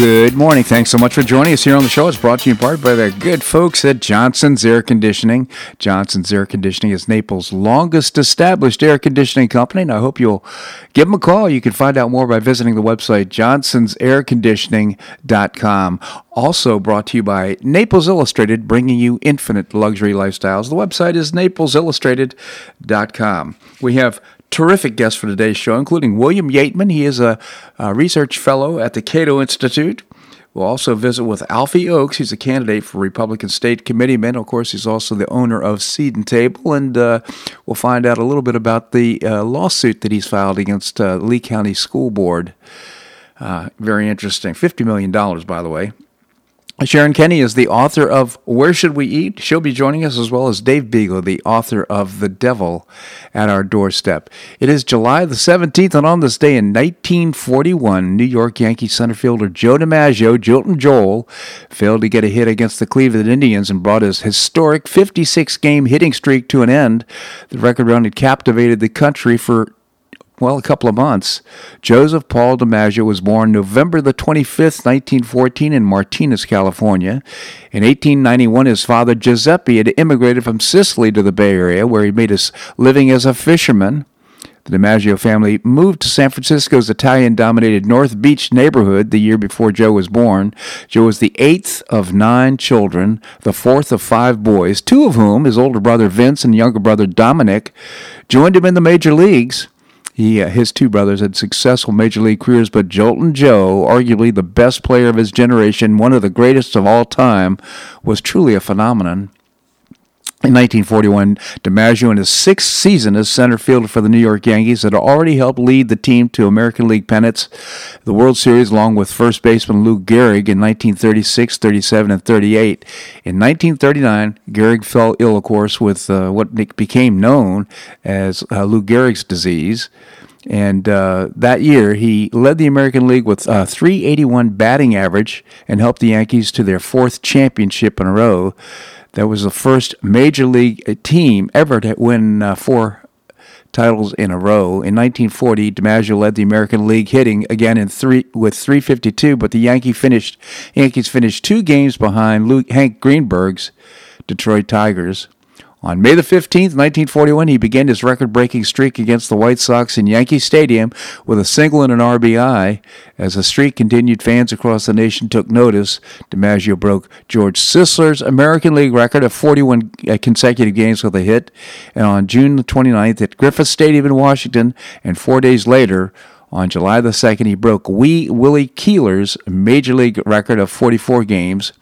Good morning. Thanks so much for joining us here on the show. It's brought to you in part by the good folks at Johnson's Air Conditioning. Johnson's Air Conditioning is Naples' longest established air conditioning company, and I hope you'll give them a call. You can find out more by visiting the website johnsonsairconditioning.com. Also brought to you by Naples Illustrated, bringing you infinite luxury lifestyles. The website is naplesillustrated.com. We have terrific guests for today's show, including William Yeatman. He is a, a, research fellow at the Cato Institute. We'll also visit with Alfie Oakes. He's a candidate for Republican State Committeeman. Of course, he's also the owner of Seed to Table, and uh, we'll find out a little bit about the uh, lawsuit that he's filed against uh, Lee County School Board. Uh, very interesting. $50 million, by the way. Sharon Kenny is the author of Where Should We Eat? She'll be joining us as well as Dave Bego, the author of The Devil at Our Doorstep. It is July the 17th, and on this day in 1941, New York Yankee center fielder Joe DiMaggio, Joltin' Joel, failed to get a hit against the Cleveland Indians and brought his historic 56 game hitting streak to an end. The record run had captivated the country for well, a couple of months. Joseph Paul DiMaggio was born November the 25th, 1914, in Martinez, California. In 1891, his father Giuseppe had immigrated from Sicily to the Bay Area, where he made his living as a fisherman. The DiMaggio family moved to San Francisco's Italian dominated North Beach neighborhood the year before Joe was born. Joe was the eighth of nine children, the fourth of five boys, two of whom, his older brother Vince and younger brother Dominic, joined him in the major leagues. He, uh, his two brothers had successful major league careers, but Joltin' Joe, arguably the best player of his generation, one of the greatest of all time, was truly a phenomenon. In 1941, DiMaggio, in his sixth season as center fielder for the New York Yankees, had already helped lead the team to American League pennants, the World Series, along with first baseman Lou Gehrig in 1936, 37, and 38. In 1939, Gehrig fell ill, of course, with uh, what became known as uh, Lou Gehrig's disease. And uh, that year, he led the American League with a 381 batting average and helped the Yankees to their fourth championship in a row. That was the first major league team ever to win uh, four titles in a row. In 1940, DiMaggio led the American League hitting again in three with 352, but the Yankee finished Yankees finished two games behind Luke, Hank Greenberg's Detroit Tigers. On May the 15th, 1941, he began his record breaking streak against the White Sox in Yankee Stadium with a single and an RBI. As the streak continued, fans across the nation took notice. DiMaggio broke George Sisler's American League record of 41 uh, consecutive games with a hit. And on June the 29th at Griffith Stadium in Washington, and four days later, on July the 2nd, he broke Wee Willie Keeler's Major League record of 44 games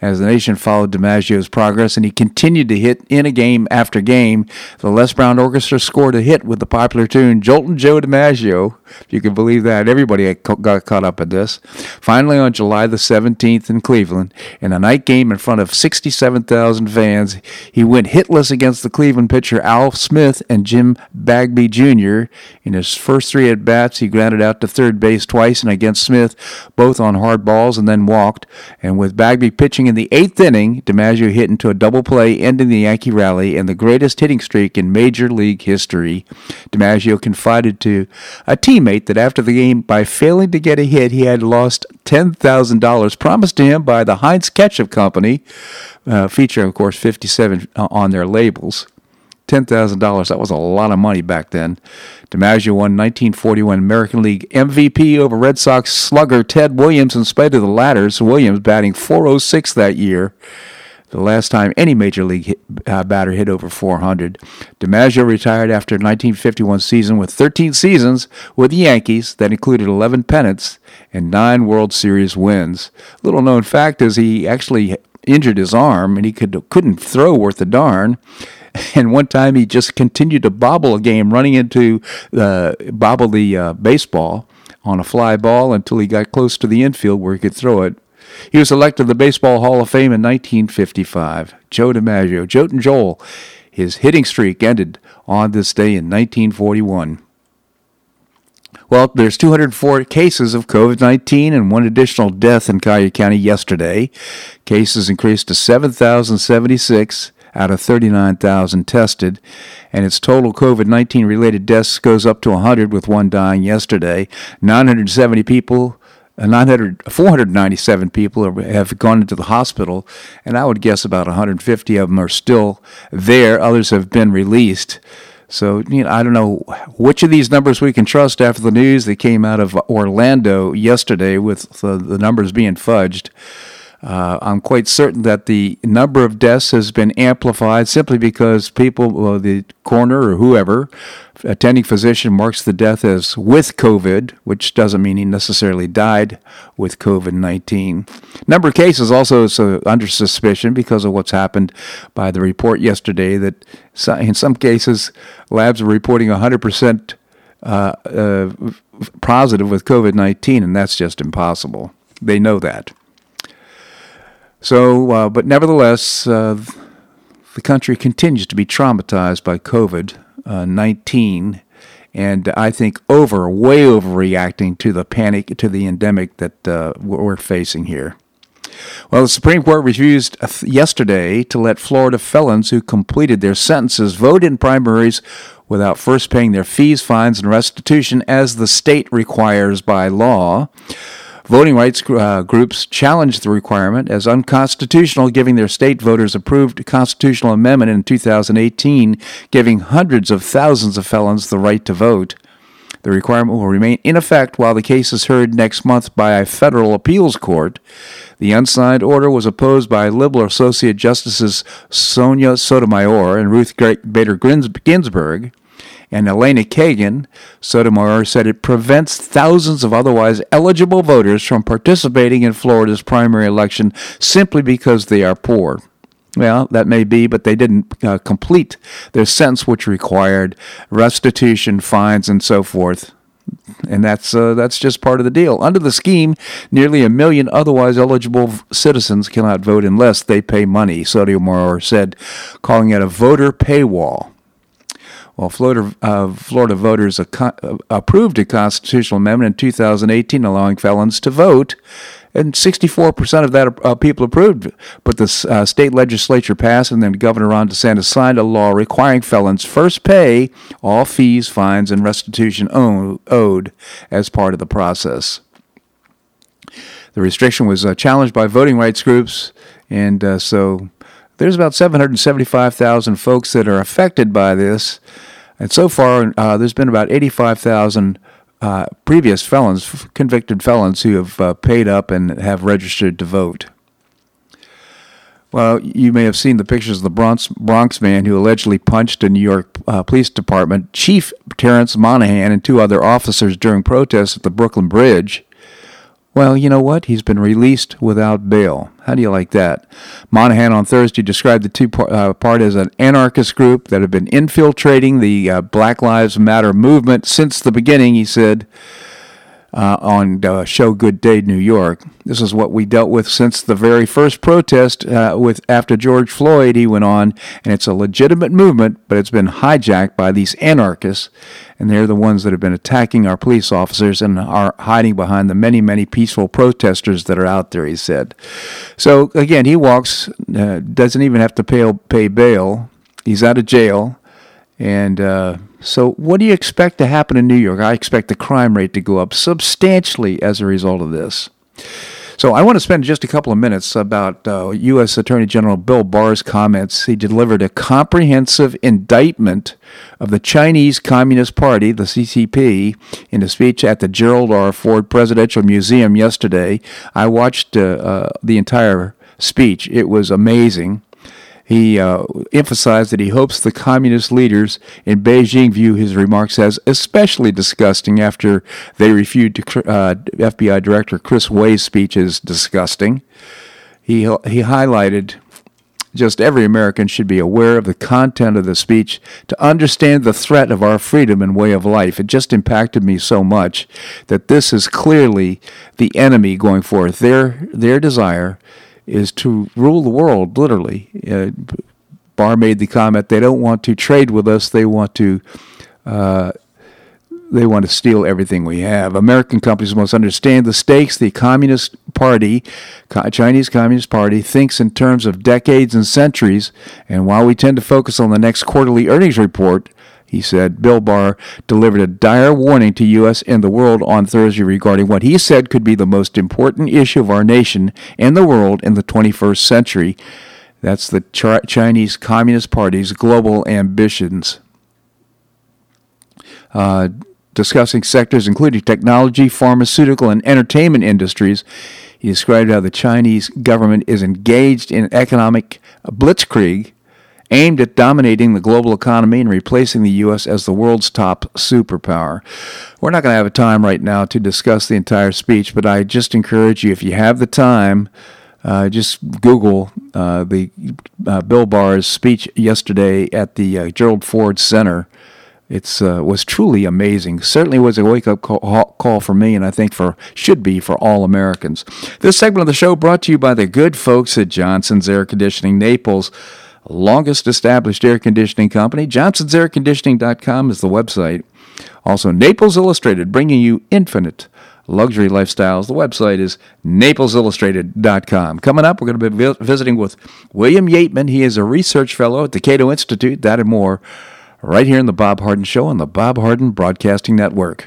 as the nation followed DiMaggio's progress, and he continued to hit in a game after game. The Les Brown Orchestra scored a hit with the popular tune Joltin' Joe DiMaggio, if you can believe that. Everybody got caught up in this. Finally, on July the 17th in Cleveland, in a night game in front of 67,000 fans, he went hitless against the Cleveland pitcher Al Smith and Jim Bagby Jr. In his first three at bats, he grounded out to third base twice and against Smith, both on hard balls, and then walked. And with Bagby pitching in the eighth inning, DiMaggio hit into a double play, ending the Yankee rally and the greatest hitting streak in Major League history. DiMaggio confided to a teammate that after the game, by failing to get a hit, he had lost $10,000 promised to him by the Heinz Ketchup Company, uh, featuring, of course, 57 on their labels. $10,000. That was a lot of money back then. DiMaggio won 1941 American League MVP over Red Sox slugger Ted Williams in spite of the latter's Williams batting 406 that year. The last time any major league hit, uh, batter hit over 400. DiMaggio retired after 1951 season with 13 seasons with the Yankees that included 11 pennants and 9 World Series wins. Little known fact is he actually injured his arm and he could, couldn't throw worth a darn. And one time he just continued to bobble a game, running into uh, bobble the uh, baseball on a fly ball until he got close to the infield where he could throw it. He was elected to the Baseball Hall of Fame in 1955. Joe DiMaggio, Joltin' Joel, his hitting streak ended on this day in 1941. Well, there's 204 cases of COVID 19 and one additional death in Collier County yesterday. Cases increased to 7,076 out of 39,000 tested, and its total COVID 19 related deaths goes up to 100, with one dying yesterday. 970 people. Uh, 900, 497 people have gone into the hospital, and I would guess about 150 of them are still there. Others have been released. So, you know, I don't know which of these numbers we can trust after the news that came out of Orlando yesterday with the, the numbers being fudged. Uh, I'm quite certain that the number of deaths has been amplified simply because people, well, the coroner or whoever, attending physician marks the death as with COVID, which doesn't mean he necessarily died with COVID 19. Number of cases also is uh, under suspicion because of what's happened by the report yesterday that in some cases labs are reporting 100% uh, uh, positive with COVID 19, and that's just impossible. They know that. So, uh, but nevertheless, uh, the country continues to be traumatized by COVID uh, 19, and I think over, way overreacting to the panic, to the endemic that uh, we're facing here. Well, the Supreme Court refused yesterday to let Florida felons who completed their sentences vote in primaries without first paying their fees, fines, and restitution as the state requires by law. Voting rights uh, groups challenged the requirement as unconstitutional, giving their state voters approved constitutional amendment in 2018, giving hundreds of thousands of felons the right to vote. The requirement will remain in effect while the case is heard next month by a federal appeals court. The unsigned order was opposed by Liberal Associate Justices Sonia Sotomayor and Ruth Bader Ginsburg and Elena Kagan, Sotomayor said it prevents thousands of otherwise eligible voters from participating in Florida's primary election simply because they are poor. Well, that may be, but they didn't uh, complete their sentence, which required restitution, fines, and so forth. And that's uh, that's just part of the deal. Under the scheme, nearly a million otherwise eligible citizens cannot vote unless they pay money. Sotomayor said, calling it a voter paywall. Well, Florida, uh, Florida voters uh, approved a constitutional amendment in 2018 allowing felons to vote, and 64% of that uh, people approved. But the uh, state legislature passed, and then Governor Ron DeSantis signed a law requiring felons first pay all fees, fines, and restitution owed as part of the process. The restriction was uh, challenged by voting rights groups, and uh, so there's about 775,000 folks that are affected by this. And so far, uh, there's been about 85,000 uh, previous felons, convicted felons, who have uh, paid up and have registered to vote. Well, you may have seen the pictures of the Bronx, Bronx man who allegedly punched a New York uh, Police Department Chief Terrence Monahan and two other officers during protests at the Brooklyn Bridge. Well, you know what? He's been released without bail. How do you like that? Monahan on Thursday described the two part, uh, part as an anarchist group that have been infiltrating the uh, Black Lives Matter movement since the beginning, he said uh, on the show Good Day New York. This is what we dealt with since the very first protest uh, with after George Floyd. He went on, and it's a legitimate movement, but it's been hijacked by these anarchists, and they're the ones that have been attacking our police officers and are hiding behind the many, many peaceful protesters that are out there. He said. So again, he walks, uh, doesn't even have to pay pay bail. He's out of jail, and uh, so, what do you expect to happen in New York? I expect the crime rate to go up substantially as a result of this. So, I want to spend just a couple of minutes about uh, U.S. Attorney General Bill Barr's comments. He delivered a comprehensive indictment of the Chinese Communist Party, the CCP, in a speech at the Gerald R. Ford Presidential Museum yesterday. I watched uh, uh, the entire speech, it was amazing. He uh, emphasized that he hopes the communist leaders in Beijing view his remarks as especially disgusting after they to, uh, FBI Director Chris Wray's speech as disgusting. He, he highlighted just every American should be aware of the content of the speech to understand the threat of our freedom and way of life. It just impacted me so much that this is clearly the enemy going forth. Their, their desire is to rule the world, literally. Uh, Barr made the comment they don't want to trade with us, they want to uh, they want to steal everything we have. American companies must understand the stakes the Communist Party, Chinese Communist Party, thinks in terms of decades and centuries. And while we tend to focus on the next quarterly earnings report, he said Bill Barr delivered a dire warning to U.S. and the world on Thursday regarding what he said could be the most important issue of our nation and the world in the 21st century. That's the Ch- Chinese Communist Party's global ambitions. Uh, discussing sectors including technology, pharmaceutical, and entertainment industries. He described how the Chinese government is engaged in economic blitzkrieg aimed at dominating the global economy and replacing the U.S. as the world's top superpower. We're not going to have a time right now to discuss the entire speech, but I just encourage you, if you have the time, uh, just Google uh, the uh, Bill Barr's speech yesterday at the uh, Gerald Ford Center it's uh, was truly amazing. Certainly was a wake up call, call, for me, and I think for should be for all Americans. This segment of the show brought to you by the good folks at Johnson's Air Conditioning Naples, longest established air conditioning company. Johnson'sAirConditioning.com is the website. Also, Naples Illustrated, bringing you infinite luxury lifestyles. The website is naplesillustrated.com. Coming up, we're going to be visiting with William Yeatman. He is a research fellow at the Cato Institute. That and more right here in the Bob Harden Show on the Bob Harden Broadcasting Network.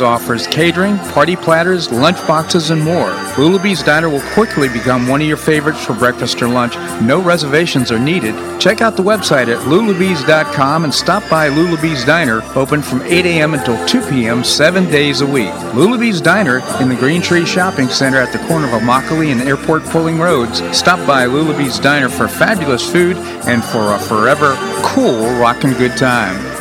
offers catering, party platters, lunch boxes, and more. Lulabee's Diner will quickly become one of your favorites for breakfast or lunch. No reservations are needed. Check out the website at lulabees.com and stop by Lulabee's Diner, open from 8 a.m. until 2 p.m. seven days a week. Lulabee's Diner in the Green Tree Shopping Center at the corner of Immokalee and Airport Pulling Roads. Stop by Lulabee's Diner for fabulous food and for a forever cool rockin' good time.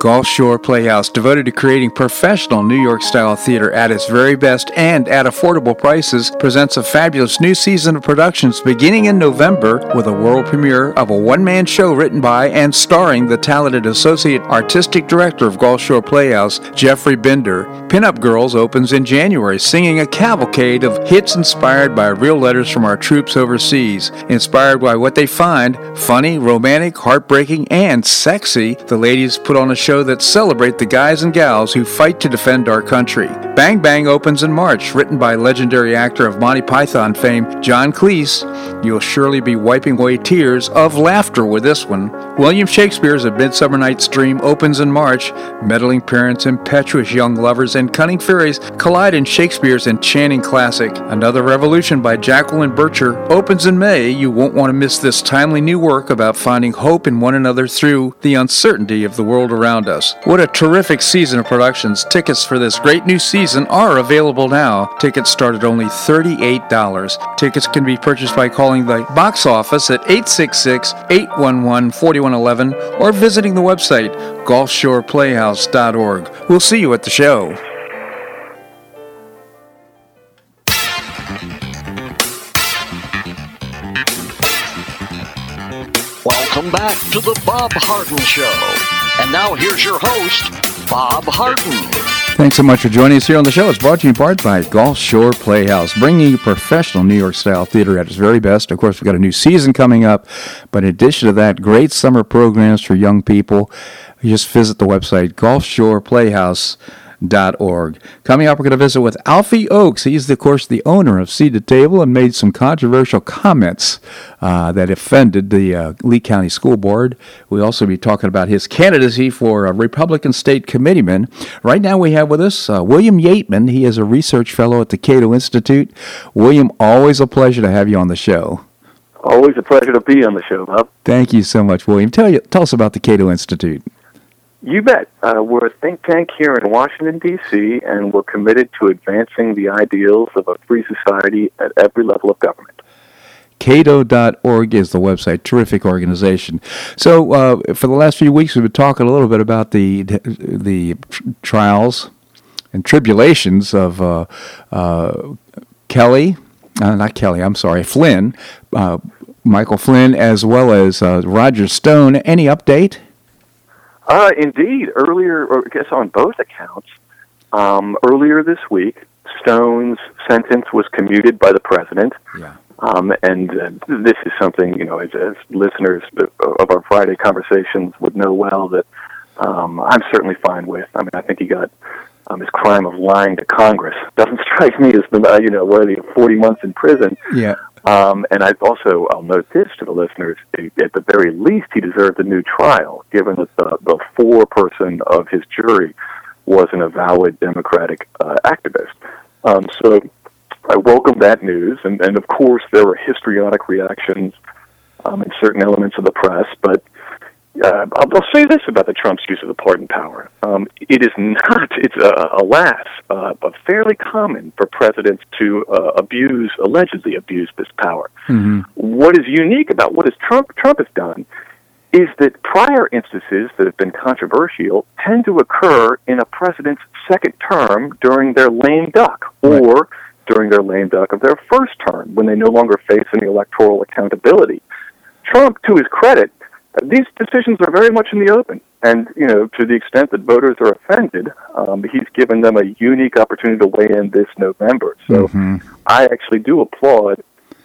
Gulf Shore Playhouse, devoted to creating professional New York style theater at its very best and at affordable prices, presents a fabulous new season of productions beginning in November with a world premiere of a one man show written by and starring the talented Associate Artistic Director of Gulf Shore Playhouse, Jeffrey Bender. Pinup Girls opens in January, singing a cavalcade of hits inspired by real letters from our troops overseas. Inspired by what they find funny, romantic, heartbreaking, and sexy, the ladies put on a show show that celebrate the guys and gals who fight to defend our country. Bang Bang opens in March, written by legendary actor of Monty Python fame John Cleese. You'll surely be wiping away tears of laughter with this one. William Shakespeare's A Midsummer Night's Dream opens in March. Meddling parents, impetuous young lovers, and cunning fairies collide in Shakespeare's enchanting classic. Another Revolution by Jacqueline Burcher opens in May. You won't want to miss this timely new work about finding hope in one another through the uncertainty of the world around around us. What a terrific season of productions. Tickets for this great new season are available now. Tickets start at only $38. Tickets can be purchased by calling the box office at 866 811 4111 or visiting the website gulfshoreplayhouse.org. We'll see you at the show. Welcome back to the Bob Harden Show. And now here's your host, Bob Harden. Thanks so much for joining us here on the show. It's brought to you in part by Gulf Shore Playhouse, bringing you professional New York style theater at its very best. Of course, we've got a new season coming up, but in addition to that, great summer programs for young people. Just visit the website, Gulf Shore Playhouse Cato.org. Coming up, we're going to visit with Alfie Oakes. He's, of course, the owner of Seed to Table and made some controversial comments uh, that offended the uh, Lee County School Board. We'll also be talking about his candidacy for a Republican state committeeman. Right now, we have with us uh, William Yeatman. He is a research fellow at the Cato Institute. William, always a pleasure to have you on the show. Always a pleasure to be on the show, Bob. Thank you so much, William. Tell you, tell us about the Cato Institute. You bet. Uh, we're a think tank here in Washington, D.C., and we're committed to advancing the ideals of a free society at every level of government. Cato.org is the website. Terrific organization. So, uh, for the last few weeks, we've been talking a little bit about the the trials and tribulations of uh, uh, Kelly, uh, not Kelly, I'm sorry, Flynn, uh, Michael Flynn, as well as Roger Stone. Any update? Uh, indeed. Earlier, or I guess on both accounts, um, earlier this week, Stone's sentence was commuted by the president. Yeah. Um, and uh, this is something, you know, as, as listeners of our Friday conversations would know well that um, I'm certainly fine with. I mean, I think he got um, his crime of lying to Congress doesn't strike me as the, you know, worthy of 40 months in prison. Yeah. Um, and I also I'll note this to the listeners: at the very least, he deserved a new trial, given that the, the four-person of his jury was an avowed Democratic uh, activist. Um, so I welcome that news, and, and of course there were histrionic reactions um, in certain elements of the press, but uh, I'll say this about the Trump's use of the pardon power. Um, it is not, it's uh, alas, uh, but fairly common for presidents to uh, abuse, allegedly abuse this power. Mm-hmm. What is unique about what is Trump, Trump has done is that prior instances that have been controversial tend to occur in a president's second term during their lame duck or right. during their lame duck of their first term when they no longer face any electoral accountability. Trump, to his credit, these decisions are very much in the open. And, you know, to the extent that voters are offended, um, he's given them a unique opportunity to weigh in this November. So mm-hmm. I actually do applaud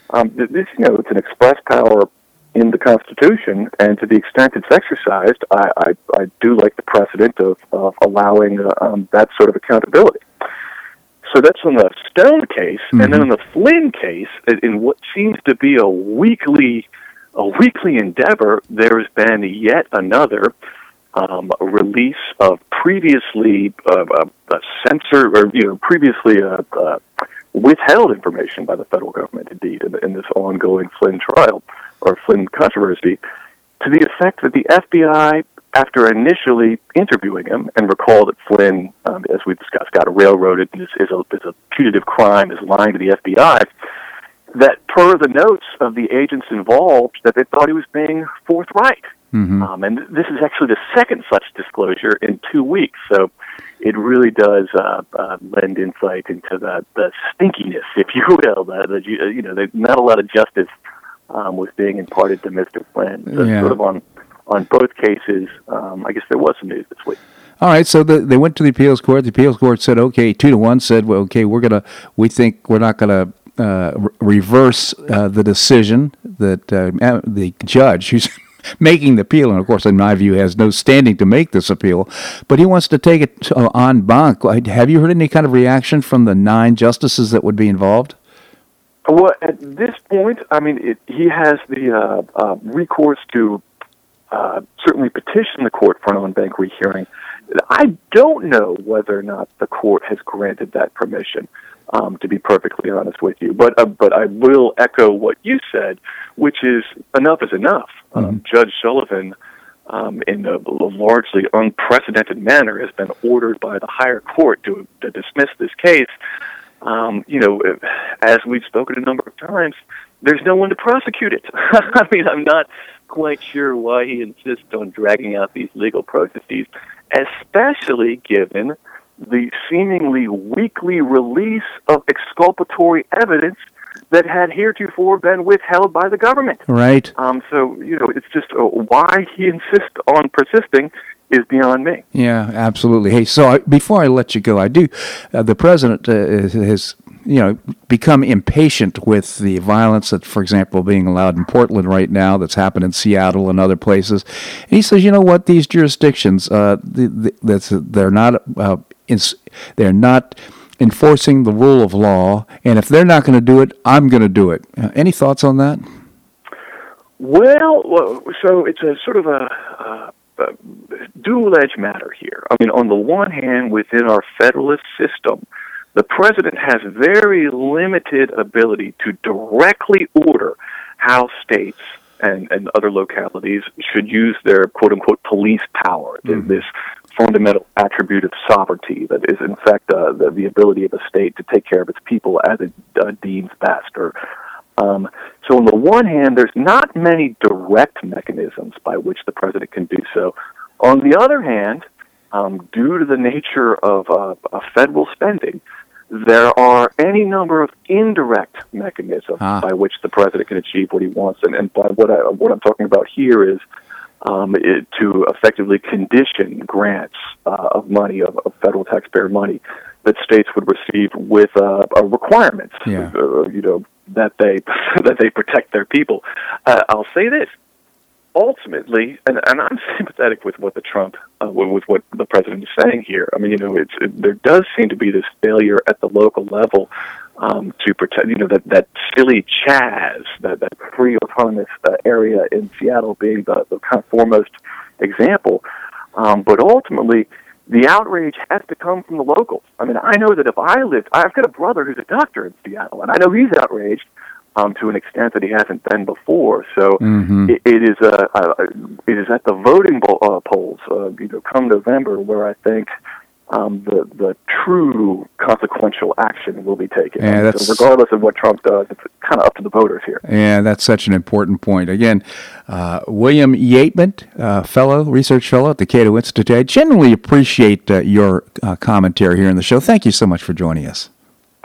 um, this, you know, it's an express power in the Constitution, and to the extent it's exercised, I, I, I do like the precedent of, of allowing uh, um, that sort of accountability. So that's on the Stone case, mm-hmm. and then on the Flynn case, in what seems to be a weekly a weekly endeavor, there's been yet another um, release of previously uh, censored or you know previously uh, uh, withheld information by the federal government, indeed, in, in, this ongoing Flynn trial or Flynn controversy, to the effect that the FBI, after initially interviewing him, and recall that Flynn, um, as we discussed, got railroaded is, is, a, is a putative crime, is lying to the FBI that per the notes of the agents involved, that they thought he was being forthright. Mm-hmm. Um, and this is actually the second such disclosure in two weeks. So it really does uh, uh, lend insight into the, the stinkiness, if you will. The, the you know, not a lot of justice um, was being imparted to Mr. Flynn. So yeah. sort of on on both cases, um, I guess there was some news this week. All right, so the, they went to the appeals court. The appeals court said, okay, two to one said, well, okay, we're gonna, we think we're not gonna re- reverse uh, the decision that uh, the judge who's making the appeal, and of course, in my view, has no standing to make this appeal, but he wants to take it en banc. Have you heard any kind of reaction from the nine justices that would be involved? Well, at this point, I mean, it, he has the uh, uh, recourse to uh, certainly petition the court for an en banc rehearing. I don't know whether or not the court has granted that permission um, to be perfectly honest with you. But uh, but I will echo what you said, which is enough is enough. Um, mm-hmm. Um, Judge Sullivan, um, in a, largely unprecedented manner, has been ordered by the higher court to, to dismiss this case. Um, you know, as we've spoken a number of times, there's no one to prosecute it. I mean, I'm not quite sure why he insists on dragging out these legal processes, especially given the seemingly weekly release of exculpatory evidence that had heretofore been withheld by the government. Right. Um, so, you know, it's just uh, why he insists on persisting is beyond me. Yeah, absolutely. Hey, so I, before I let you go, I do, uh, the president uh, has you know, become impatient with the violence that, for example, being allowed in Portland right now, that's happened in Seattle and other places. And he says, you know what, these jurisdictions, uh, the, the, that's they're not uh, they're not enforcing the rule of law, and if they're not going to do it, I'm going to do it. Uh, any thoughts on that? Well, so it's a sort of a, a, a dual-edged matter here. I mean, on the one hand, within our federalist system, the president has very limited ability to directly order how states and, and other localities should use their quote unquote police power, mm-hmm. this fundamental attribute of sovereignty that is, in fact, uh, the, the ability of a state to take care of its people as it uh, deems best. Or, um, so, on the one hand, there's not many direct mechanisms by which the president can do so. On the other hand, um, due to the nature of uh, federal spending, there are any number of indirect mechanisms ah. by which the president can achieve what he wants. And, and by what, I, what I'm talking about here is um, it, to effectively condition grants uh, of money, of, of, federal taxpayer money, that states would receive with uh, requirements, yeah. uh, you know, that they that they protect their people. Uh, I'll say this: ultimately, and, and I'm sympathetic with what the Trump, uh, with what the president is saying here. I mean, you know, it's it, there does seem to be this failure at the local level um, to protect, you know, that that silly Chaz, that that free autonomous uh, area in Seattle being the, the kind of foremost example. Um, but ultimately, the outrage has to come from the locals. I mean, I know that if I lived, I've got a brother who's a doctor in Seattle, and I know he's outraged um, to an extent that he hasn't been before. So mm-hmm. it, it is uh, uh, it is at the voting bo- uh, polls, uh, you know, come November, where I think um, the the true consequential action will be taken. Yeah, so regardless of what Trump does, it's kind of up to the voters here. Yeah, that's such an important point. Again, uh, William Yeatman, uh, fellow research fellow at the Cato Institute. I genuinely appreciate uh, your uh, commentary here in the show. Thank you so much for joining us.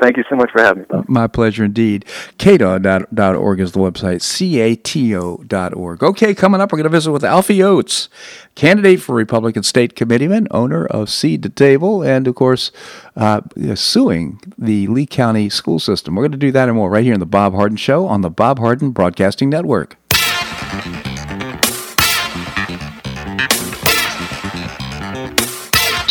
Thank you so much for having me. Bob. My pleasure indeed. Cato.org is the website, C-A-T-O.org. Okay, coming up, we're going to visit with Alfie Oakes, candidate for Republican State Committeeman, owner of Seed to Table, and of course, uh, suing the Lee County school system. We're going to do that and more right here in the Bob Harden Show on the Bob Harden Broadcasting Network.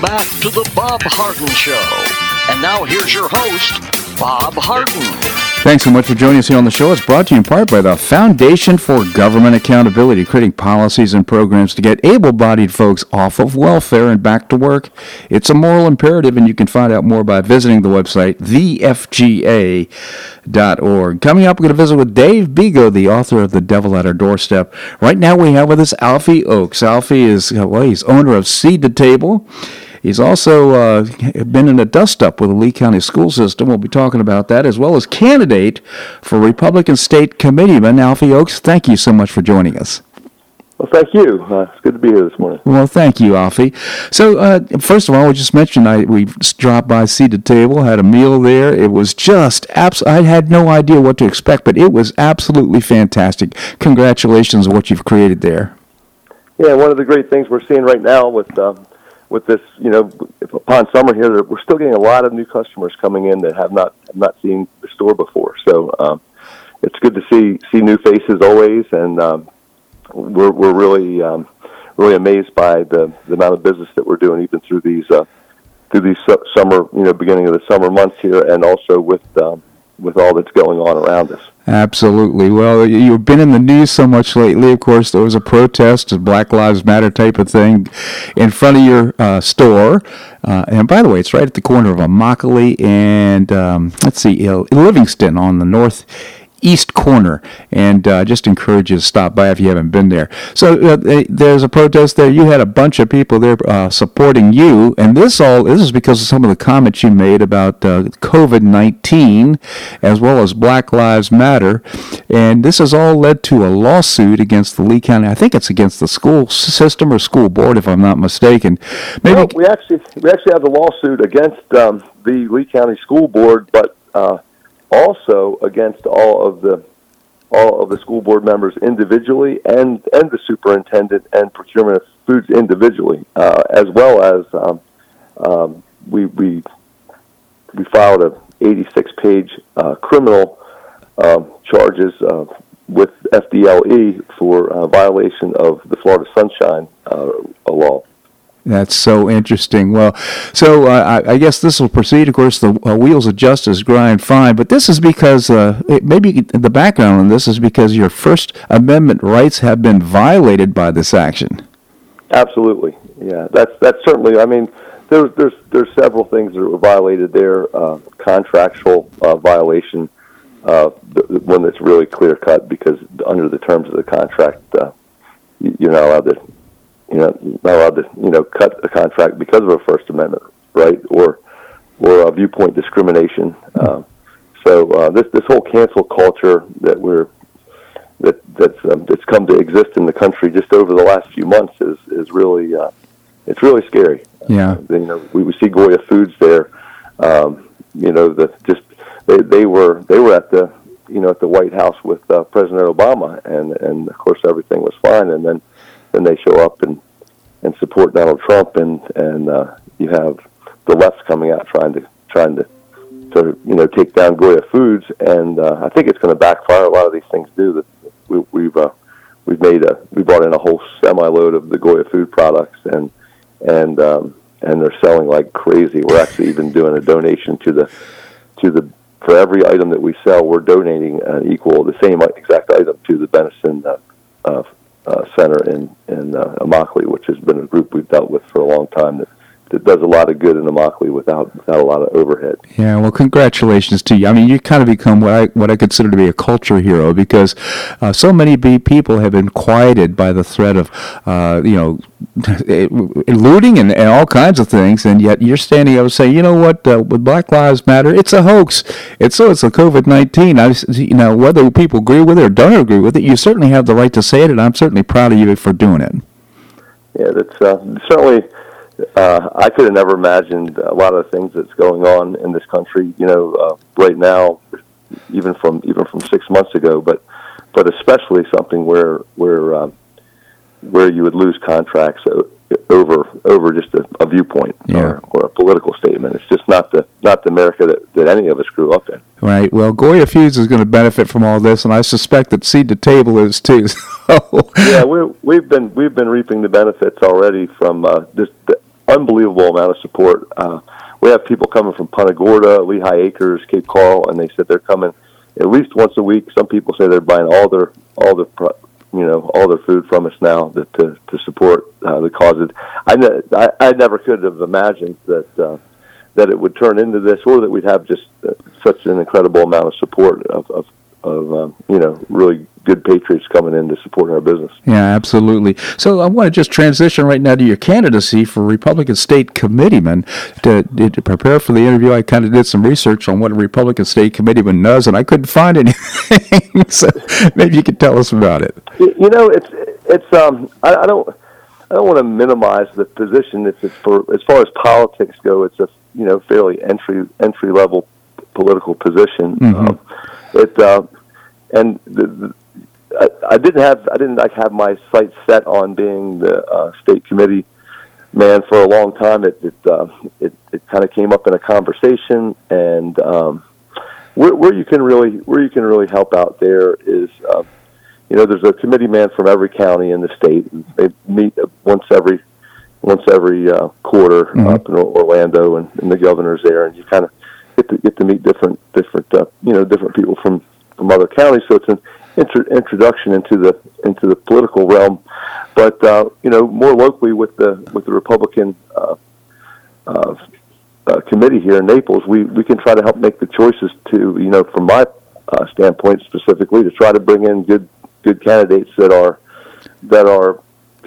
Welcome back to the Bob Harden Show. And now here's your host, Bob Harden. Thanks so much for joining us here on the show. It's brought to you in part by the Foundation for Government Accountability, creating policies and programs to get able bodied folks off of welfare and back to work. It's a moral imperative, and you can find out more by visiting the website, thefga.org. Coming up, we're going to visit with Dave Bego, the author of The Devil at Our Doorstep. Right now, we have with us Alfie Oakes. Alfie is, well, he's owner of Seed to Table. He's also uh, been in a dust up with the Lee County school system. We'll be talking about that, as well as candidate for Republican State Committeeman Alfie Oakes. Thank you so much for joining us. Well, thank you. Uh, it's good to be here this morning. Well, thank you, Alfie. So, uh, first of all, we just mentioned I we dropped by to Table, had a meal there. It was just abs- I had no idea what to expect, but it was absolutely fantastic. Congratulations on what you've created there. Yeah, one of the great things we're seeing right now with um, with this, you know, upon summer here, we're still getting a lot of new customers coming in that have not have not seen the store before. So um, it's good to see see new faces always, and um, we're we're really um, really amazed by the the amount of business that we're doing even through these uh, through these su- summer, you know, beginning of the summer months here, and also with um, with all that's going on around us. Absolutely. Well, you've been in the news so much lately. Of course, there was a protest, a Black Lives Matter type of thing, in front of your uh, store. Uh, and by the way, it's right at the corner of Immokalee and um, let's see, uh, Livingston on the north east corner, and uh, just encourage you to stop by if you haven't been there. So uh, there's a protest there. You had a bunch of people there uh, supporting you, and this all this is because of some of the comments you made about uh, COVID nineteen, as well as Black Lives Matter, and this has all led to a lawsuit against the Lee County. I think it's against the school system or school board, if I'm not mistaken. Maybe well, we actually we actually have a lawsuit against um, the Lee County School Board, but uh, also against all of the all of the school board members individually and and the superintendent and procurement of foods individually, uh, as well as um, um, we we we filed a 86 page uh, criminal um, charges uh, with FDLE for uh, violation of the Florida Sunshine uh, law. That's so interesting. Well, so uh, I, I, guess this will proceed. Of course, the uh, wheels of justice grind fine, but this is because uh, it, maybe the background on this is because your First Amendment rights have been violated by this action. Absolutely, yeah. That's that's certainly. I mean, there's there's there's several things that were violated there. Uh, contractual uh, violation, uh, one that's really clear cut because under the terms of the contract, you're not allowed to you know, not allowed to, you know, cut a contract because of a First Amendment right or or a viewpoint discrimination. Uh, so uh, this this whole cancel culture that we're that that's um, that's come to exist in the country just over the last few months is is really uh, it's really scary. Yeah, uh, you know, we, we see Goya Foods there. Um, you know, that just they, they were they were at the you know at the White House with uh, President Obama, and and of course everything was fine, and then then they show up and and support Donald Trump, and and uh, you have the left coming out trying to trying to to you know take down Goya Foods, and uh, I think it's going to backfire. A lot of these things do. That we, we've uh, we've made a we brought in a whole semi load of the Goya food products, and and um, and they're selling like crazy. We're actually even doing a donation to the to the for every item that we sell, we're donating uh, equal the same exact item to the Benison uh, uh, center in in uh, Immokalee, which has been a group we've dealt with for a long time that that does a lot of good in Immokalee without without a lot of overhead. Yeah, well, congratulations to you. I mean, you kind of become what I what I consider to be a culture hero because uh, so many people have been quieted by the threat of uh, you know looting and, and all kinds of things, and yet you're standing up and saying, you know what, uh, with Black Lives Matter, it's a hoax. It's so it's a COVID nineteen. I you know whether people agree with it or don't agree with it, you certainly have the right to say it, and I'm certainly proud of you for doing it. Yeah, that's uh, certainly uh, I could have never imagined a lot of the things that's going on in this country. You know, uh, right now, even from even from six months ago, but but especially something where where um, where you would lose contracts over over just a, a viewpoint yeah. or, or a political statement. It's just not the not the America that, that any of us grew up in. Right. Well, Goya Foods is going to benefit from all this, and I suspect that Seed to Table is too. Yeah, we we've been we've been reaping the benefits already from uh, just the unbelievable amount of support. Uh, we have people coming from Punta Gorda, Lehigh Acres, Cape Coral, and they said they're coming at least once a week. Some people say they're buying all their all their you know all their food from us now that, to to support uh, the causes. I, ne- I I never could have imagined that uh, that it would turn into this, or that we'd have just uh, such an incredible amount of support of of, of um, you know really good patriots coming in to support our business. Yeah, absolutely. So I want to just transition right now to your candidacy for Republican State Committeeman. To, to prepare for the interview, I kind of did some research on what a Republican State Committeeman does, and I couldn't find anything. so maybe you could tell us about it. You know, it's it's um I, I don't. I don't want to minimize the position. It's, it's for as far as politics go. It's a you know fairly entry entry level political position. Mhm. Um, it uh, and the, the, I, I didn't have I didn't like have my sights set on being the uh, state committee man for a long time. It it uh, it, it kind of came up in a conversation, and um, where, where you can really where you can really help out there is. Um, you know, there's a committee man from every county in the state. and They meet once every once every uh, quarter Mhm. up in Orlando, and, and the governor's there, and you kind of get to get to meet different different uh, you know different people from from other counties. So it's an intro, introduction into the into the political realm, but uh, you know more locally with the with the Republican. Uh, uh, uh, committee here in Naples, we, we can try to help make the choices to, you know, from my uh, standpoint specifically, to try to bring in good good candidates that are that are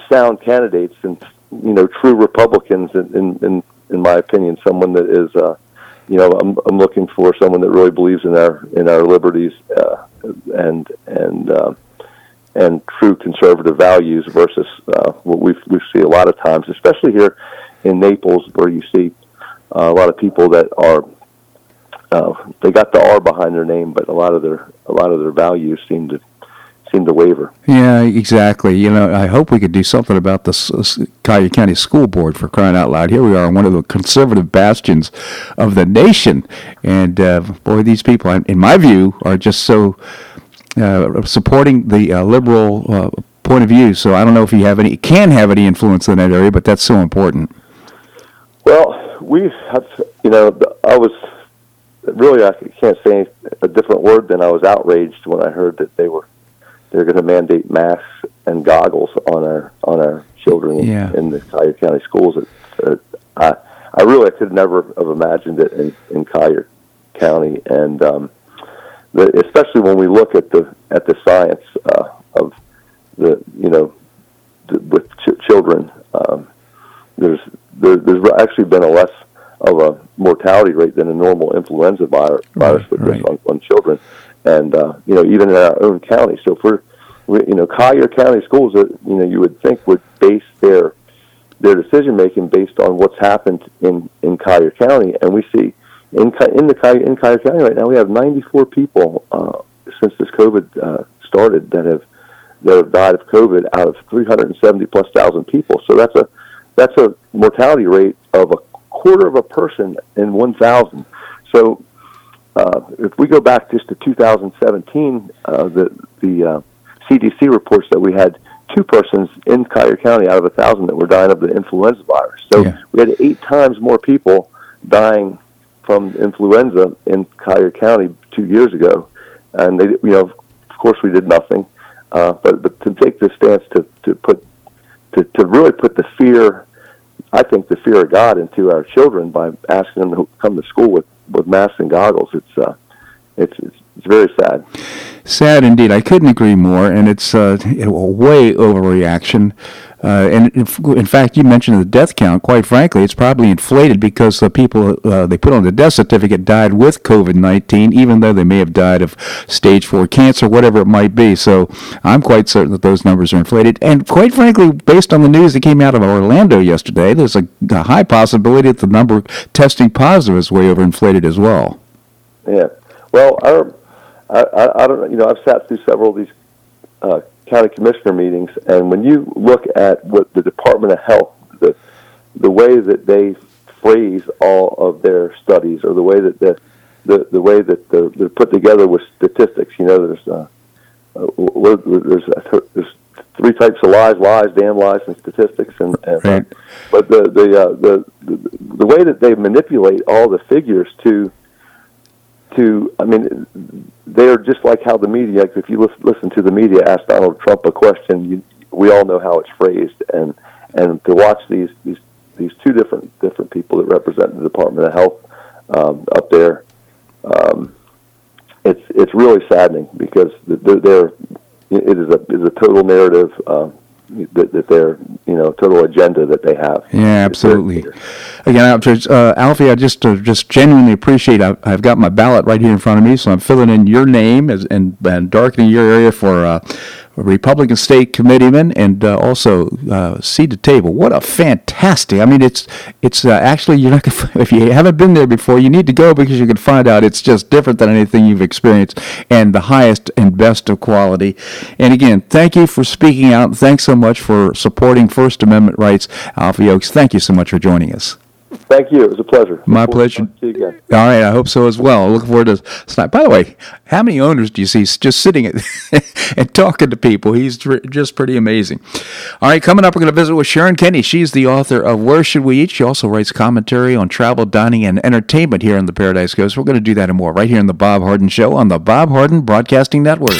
sound candidates and you know true Republicans. In in in, in my opinion, someone that is, uh, you know, I'm I'm looking for someone that really believes in our in our liberties uh, and and. Uh, and true conservative values versus uh, what we we see a lot of times, especially here in Naples, where you see uh, a lot of people that are uh, they got the R behind their name, but a lot of their a lot of their values seem to seem to waver. Yeah, exactly. You know, I hope we could do something about the S- County School Board for crying out loud. Here we are, in one of the conservative bastions of the nation, and uh, boy, these people, in my view, are just so uh, supporting the uh, liberal uh, point of view. So I don't know if you have any, can have any influence in that area, but that's so important. Well, we have, you know, I was really I can't say a different word than I was outraged when I heard that they were they're going to mandate masks and goggles on our on our children Yeah. in the Collier County schools. It, uh, I I really could never have imagined it in in Collier County, and um, the, especially when we look at the at the science uh, of the you know the, with ch- children. Um, there's there, there's actually been a less of a mortality rate than a normal influenza virus, virus Right, with this on, on children, and uh, you know even in our own county. So if we're we, you know Collier County schools, uh, you know you would think would base their their decision making based on what's happened in in Collier County, and we see in in the in Collier County right now we have 94 people uh, since this COVID uh, started that have that have died of COVID out of 370 plus thousand people. So that's a that's a mortality rate of a quarter of a person in 1,000. So uh, if we go back just to 2017, uh, the the uh, CDC reports that we had two persons in Collier County out of a thousand that were dying of the influenza virus. So Yeah. we had eight times more people dying from influenza in Collier County two years ago, and they, you know, of course, we did nothing. Uh, but, but to take this stance to, to put to, to really put the fear, I think the fear of God into our children by asking them to come to school with, with masks and goggles. It's uh, it's, it's it's very sad. Sad indeed. I couldn't agree more, and it's uh, a way overreaction. Uh, and in, in fact, you mentioned the death count. Quite frankly, it's probably inflated because the people uh, they put on the death certificate died with COVID nineteen, even though they may have died of stage four cancer, whatever it might be. So I'm quite certain that those numbers are inflated. And quite frankly, based on the news that came out of Orlando yesterday, there's a, a high possibility that the number testing positive is way overinflated as well. Yeah. Well, our, I, I, I don't. You know, I've sat through several of these uh, county commissioner meetings, and when you look at what the Department of Health, the the way that they phrase all of their studies, or the way that the the, the way that they're, they're put together with statistics, you know, there's uh, uh, there's there's three types of lies: lies, damn lies, and statistics. And, and Right. but the the, uh, the the the way that they manipulate all the figures to to, I mean, they're just like how the media. If you listen, to the media ask Donald Trump a question, you, we all know how it's phrased, and and to watch these these these two different different people that represent the Department of Health um, up there, um, it's it's really saddening because they're it is a is a total narrative. Uh, that, that their you know total agenda that they have. Yeah, absolutely. Again, uh, Alfie, I just uh, just genuinely appreciate. I've, I've, got my ballot right here in front of me, so I'm filling in your name as, and, and darkening your area for. Uh, Republican state committeeman and uh, also uh, Seed to Table. What a fantastic! I mean, it's it's uh, actually you're not gonna, if you haven't been there before, you need to go because you can find out it's just different than anything you've experienced and the highest and best of quality. And again, thank you for speaking out. Thanks so much for supporting First Amendment rights, Alfie Oakes. Thank you so much for joining us. Thank you. It was a pleasure. My pleasure. See you again. All right. I hope so as well. Looking forward to tonight. By the way, how many owners do you see just sitting and talking to people? He's just pretty amazing. All right. Coming up, we're going to visit with Sharon Kenny. She's the author of Where Should We Eat? She also writes commentary on travel, dining, and entertainment here on the Paradise Coast. We're going to do that and more right here in the Bob Harden Show on the Bob Harden Broadcasting Network.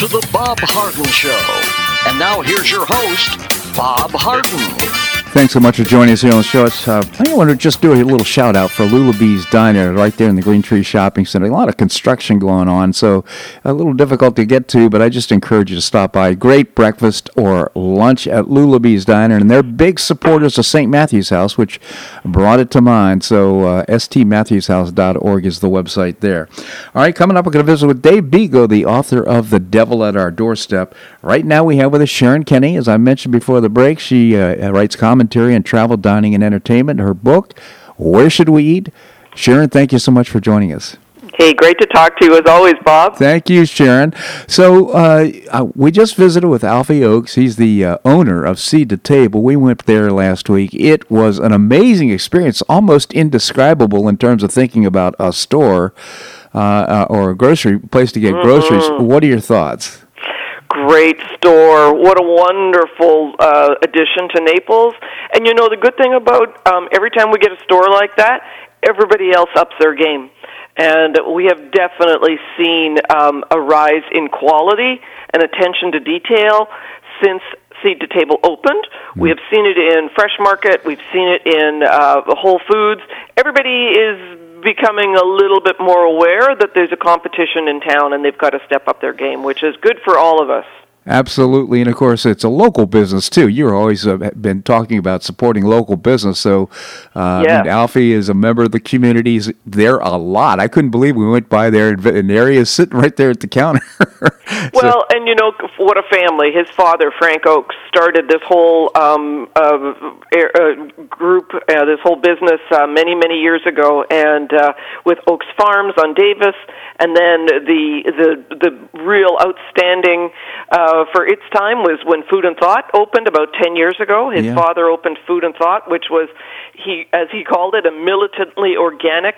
To the Bob Harden Show. And now here's your host, Bob Harden. Thanks so much for joining us here on the show. It's, uh, I want to just do a little shout out for Lulabee's Diner right there in the Green Tree Shopping Center. A lot of construction going on, so a little difficult to get to, but I just encourage you to stop by. Great breakfast or lunch at Lulabee's Diner, and they're big supporters of St. Matthew's House, which brought it to mind. So uh, stmatthewshouse.org is the website there. All right, coming up, we're going to visit with Dave Bego, the author of The Devil at Our Doorstep. Right now, we have with us Sharon Kenny. As I mentioned before the break, she uh, writes comments commentary on travel, dining, and entertainment. Her book, Where Should We Eat? Sharon, thank you so much for joining us. Hey, great to talk to you as always, Bob. Thank you, Sharon. So uh, uh, we just visited with Alfie Oakes. He's the uh, owner of Seed to Table. We went there last week. It was an amazing experience, almost indescribable in terms of thinking about a store uh, uh or a grocery place to get mm-hmm. groceries. What are your thoughts? Great store. What a wonderful uh, addition to Naples. And you know, the good thing about um, every time we get a store like that, everybody else ups their game. And we have definitely seen um, a rise in quality and attention to detail since Seed to Table opened. We have seen it in Fresh Market. We've seen it in uh, Whole Foods. Everybody is becoming a little bit more aware that there's a competition in town and they've got to step up their game, which is good for all of us. Absolutely, and of course, it's a local business too. You've always uh, been talking about supporting local business. So, uh, Yeah. I mean, Alfie is a member of the community. communities there a lot. I couldn't believe we went by there, and he is sitting right there at the counter. So- Well, and you know what a family. His father, Frank Oakes, started this whole um, uh, uh, group, uh, this whole business uh, many, many years ago, and uh, with Oakes Farms on Davis, and then the the the real outstanding uh, for its time was when Food and Thought opened about ten years ago. His Yeah. father opened Food and Thought, which was he, as he called it, a militantly organic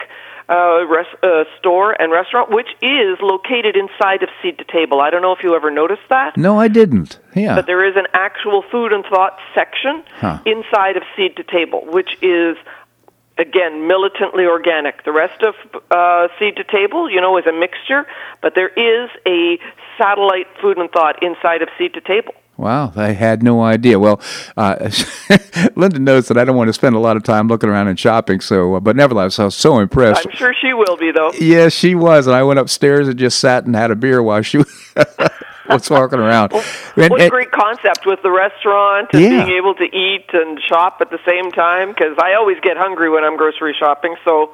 uh, res- uh, store and restaurant, which is located inside of Seed to Table. I don't know if you ever noticed that, no, I didn't. Yeah. but there is an actual food and thought section Huh. inside of Seed to Table, which is again militantly organic. The rest of uh, Seed to Table, you know, is a mixture, but there is a satellite food and thought inside of Seed to Table. Wow, I had no idea. Well, uh, Linda knows that I don't want to spend a lot of time looking around and shopping. So, uh, but nevertheless, I was so impressed. I'm sure she will be, though. Yes, she was, and I went upstairs and just sat and had a beer while she was walking around. And- What a great concept with the restaurant and Yeah. being able to eat and shop at the same time. Because I always get hungry when I'm grocery shopping, so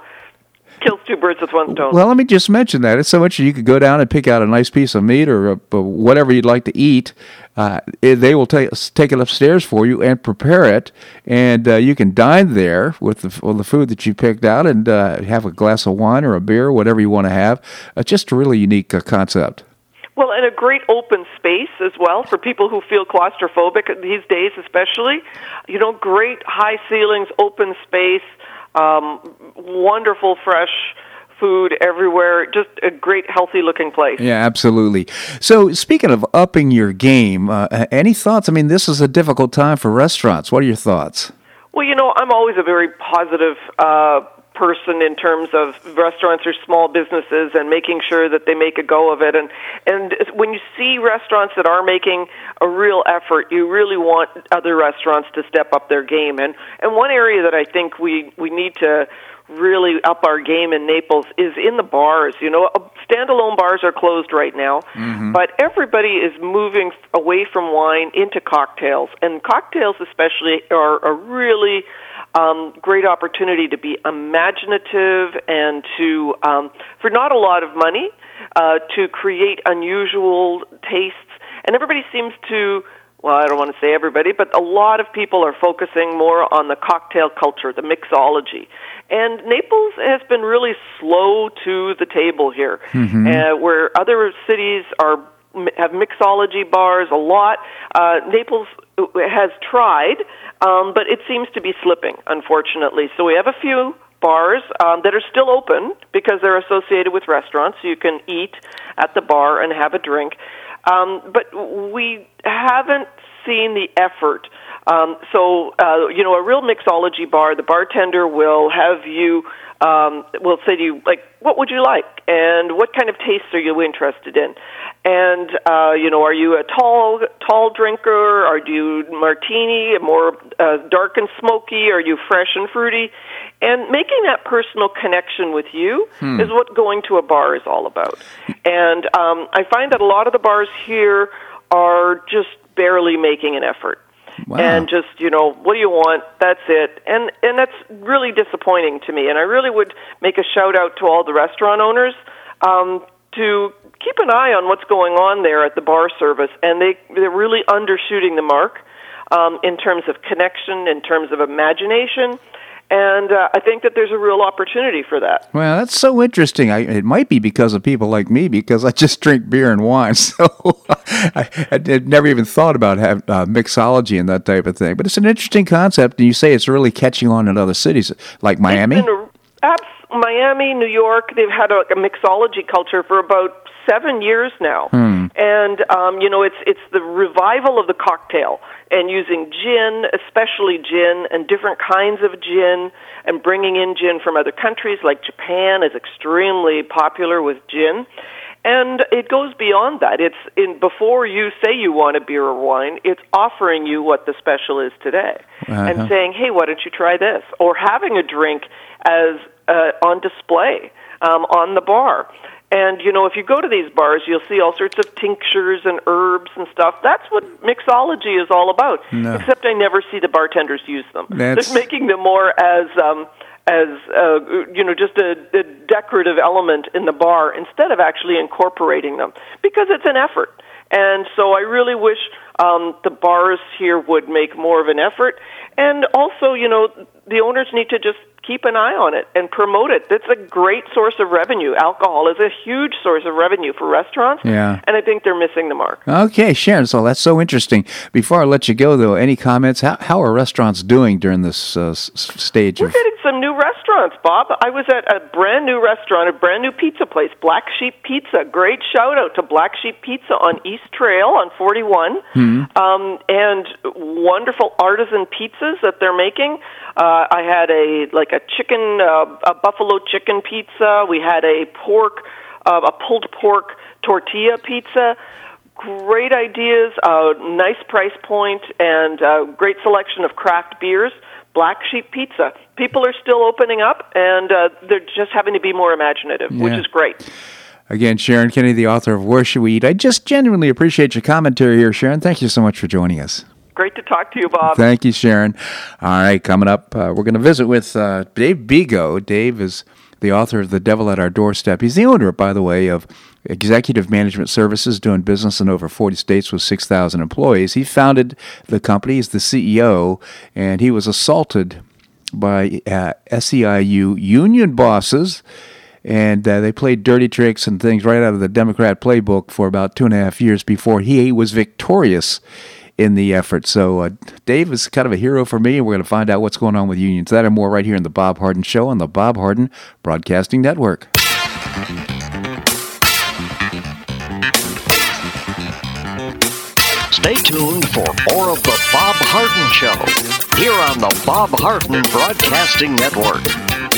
kills two birds with one stone. Well, let me just mention that it's so much you could go down and pick out a nice piece of meat or uh, whatever you'd like to eat. Uh, they will take take it upstairs for you and prepare it, and uh, you can dine there with the with the food that you picked out and uh, have a glass of wine or a beer, whatever you want to have. Uh, just a really unique uh, concept. Well, and a great open space as well for people who feel claustrophobic these days, especially. You know, great high ceilings, open space, um, wonderful fresh food everywhere. Just a great, healthy looking place. Yeah, absolutely. So, speaking of upping your game, uh, any thoughts? I mean, this is a difficult time for restaurants. What are your thoughts? Well, you know, I'm always a very positive uh, person in terms of restaurants or small businesses and making sure that they make a go of it. And and when you see restaurants that are making a real effort, you really want other restaurants to step up their game. And and one area that I think we we need to really up our game in Naples is in the bars. You know, uh, standalone bars are closed right now, but everybody is moving away from wine into cocktails, and cocktails especially are a really um, great opportunity to be imaginative and to um, for not a lot of money uh, to create unusual tastes. And everybody seems to well, I don't want to say everybody, but a lot of people are focusing more on the cocktail culture, the mixology. And Naples has been really slow to the table here, uh, where other cities are have mixology bars a lot. Uh, Naples has tried, um, but it seems to be slipping, unfortunately. So we have a few bars um, that are still open because they're associated with restaurants. So you can eat at the bar and have a drink. Um, but we haven't seen the effort. Um, so, uh, you know, a real mixology bar, the bartender will have you, um, will say to you, like, what would you like? And what kind of tastes are you interested in? And, uh, you know, are you a tall, tall drinker? Are you martini, more uh, dark and smoky? Are you fresh and fruity? And making that personal connection with you is what going to a bar is all about. And um, I find that a lot of the bars here are just barely making an effort. Wow. And just you know, what do you want? That's it, and and that's really disappointing to me. And I really would make a shout out to all the restaurant owners um, to keep an eye on what's going on there at the bar service. And they they're really undershooting the mark um, in terms of connection, in terms of imagination, and uh, I think that there's a real opportunity for that. Well, that's so interesting. I, it might be because of people like me, because I just drink beer and wine. So I, did, never even thought about have, uh, mixology and that type of thing. But it's an interesting concept, and you say it's really catching on in other cities like Miami. It's been a, abs- Miami, New York, they've had a, a mixology culture for about seven years now, and um, you know it's it's the revival of the cocktail and using gin, especially gin, and different kinds of gin, and bringing in gin from other countries like Japan is extremely popular with gin. And it goes beyond that. It's in before you say you want a beer or wine, it's offering you what the special is today, Uh-huh. and saying, "Hey, why don't you try this?" Or having a drink as uh, on display um, on the bar. And you know, if you go to these bars, you'll see all sorts of tinctures and herbs and stuff. That's what mixology is all about. No. Except I never see the bartenders use them. That's- They're making them more as um, as uh, you know, just a, a decorative element in the bar instead of actually incorporating them because it's an effort. And so I really wish um, the bars here would make more of an effort. And also, you know, the owners need to just keep an eye on it and promote it. It's a great source of revenue. Alcohol is a huge source of revenue for restaurants. Yeah. And I think they're missing the mark. Okay, Sharon. So that's so interesting. Before I let you go, though, any comments? How, how are restaurants doing during this uh, stage We're of? getting some new restaurants, Bob. I was at a brand new restaurant, a brand new pizza place, Black Sheep Pizza. Great shout out to Black Sheep Pizza on East Trail on 41. Um, and wonderful artisan pizzas that they're making. Uh, I had a like a chicken, uh, a buffalo chicken pizza. We had a pork, uh, a pulled pork tortilla pizza. Great ideas, uh, nice price point, and uh, great selection of craft beers. Black Sheep Pizza. People are still opening up, and uh, they're just having to be more imaginative, which is great. Again, Sharon Kennedy, the author of Where Should We Eat? I just genuinely appreciate your commentary here, Sharon. Thank you so much for joining us. Great to talk to you, Bob. Thank you, Sharon. All right, coming up, uh, we're going to visit with uh, Dave Bego. Dave is the author of The Devil at Our Doorstep. He's the owner, by the way, of Executive Management Services, doing business in over 40 states with 6,000 employees. He founded the company, he's the CEO, and he was assaulted by uh, SEIU union bosses. And uh, they played dirty tricks and things right out of the Democrat playbook for about two and a half years before he was victorious in the effort. So uh, Dave is kind of a hero for me, and we're going to find out what's going on with unions. That and more right here in the Bob Harden Show on the Bob Harden Broadcasting Network. Stay tuned for more of the Bob Harden Show here on the Bob Harden Broadcasting Network.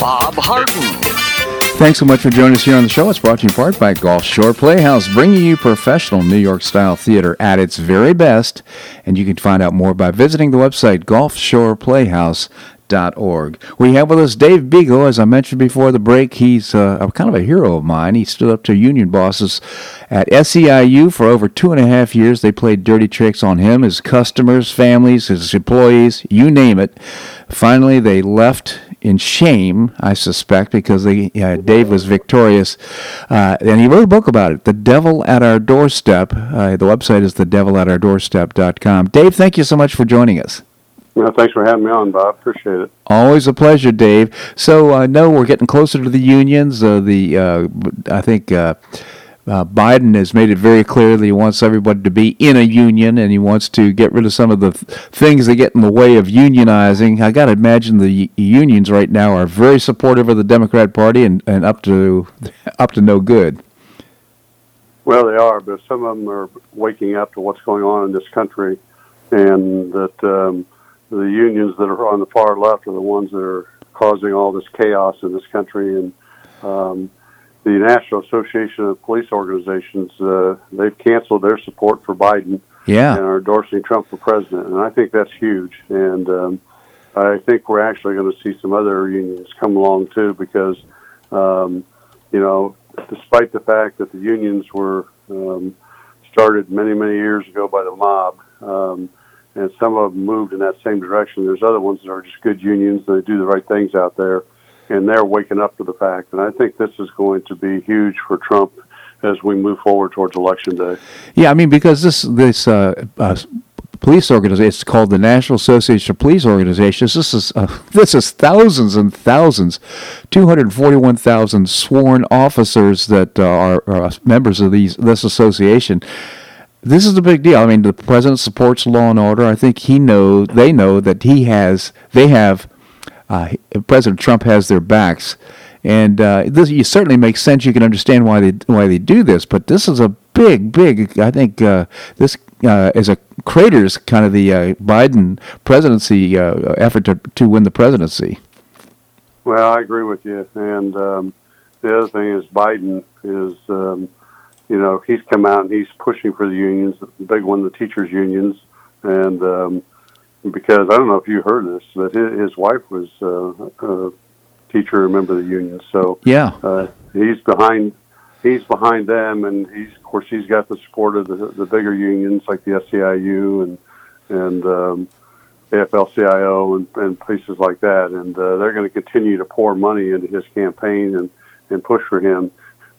Bob Harden. Thanks so much for joining us here on the show. It's brought to you in part by Gulf Shore Playhouse, bringing you professional New York style theater at its very best. And you can find out more by visiting the website gulfshoreplayhouse.org. We have with us Dave Bego. As I mentioned before the break, he's uh, a kind of a hero of mine. He stood up to union bosses at SEIU for over two and a half years. They played dirty tricks on him, his customers, families, his employees, you name it. Finally, they left in shame, I suspect, because they, uh, Dave was victorious. Uh, and he wrote a book about it, The Devil at Our Doorstep. Uh, the website is thedevilatourdoorstep.com. Dave, thank you so much for joining us. Well, thanks for having me on, Bob. Appreciate it. Always a pleasure, Dave. So I uh, know we're getting closer to the unions. Uh, the uh, I think uh, uh, Biden has made it very clear that he wants everybody to be in a union, and he wants to get rid of some of the th- things that get in the way of unionizing. I got to imagine the unions right now are very supportive of the Democrat Party and, and up to up to no good. Well, they are, but some of them are waking up to what's going on in this country, and that um, the unions that are on the far left are the ones that are causing all this chaos in this country. And um, the National Association of Police Organizations, uh, they've canceled their support for Biden yeah. and are endorsing Trump for president. And I think that's huge. And um, I think we're actually going to see some other unions come along too because, um, you know, despite the fact that the unions were um, started many, many years ago by the mob, um, and some of them moved in that same direction. There's other ones that are just good unions. They do the right things out there, and they're waking up to the fact. And I think this is going to be huge for Trump as we move forward towards election day. Yeah, I mean because this this uh, uh, police organization it's called the National Association of Police Organizations. This is uh, this is thousands and thousands, two hundred forty one thousand sworn officers that uh, are, are members of these this association this is a big deal. I mean, the president supports law and order. I think he knows they know that he has they have uh, President Trump has their backs, and uh, this it certainly makes sense. You can understand why they why they do this, but this is a big, big. I think uh, this uh, is a craters kind of the uh, Biden presidency uh, effort to to win the presidency. Well, I agree with you, and um, the other thing is Biden is. Um, you know, he's come out and he's pushing for the unions, the big one, the teachers' unions, and um, because I don't know if you heard this, but his, his wife was uh, a teacher, a member of the union, so yeah, uh, he's behind. He's behind them, and he's of course he's got the support of the, the bigger unions like the SEIU and and um, AFL-CIO and, and places like that, and uh, they're going to continue to pour money into his campaign and and push for him.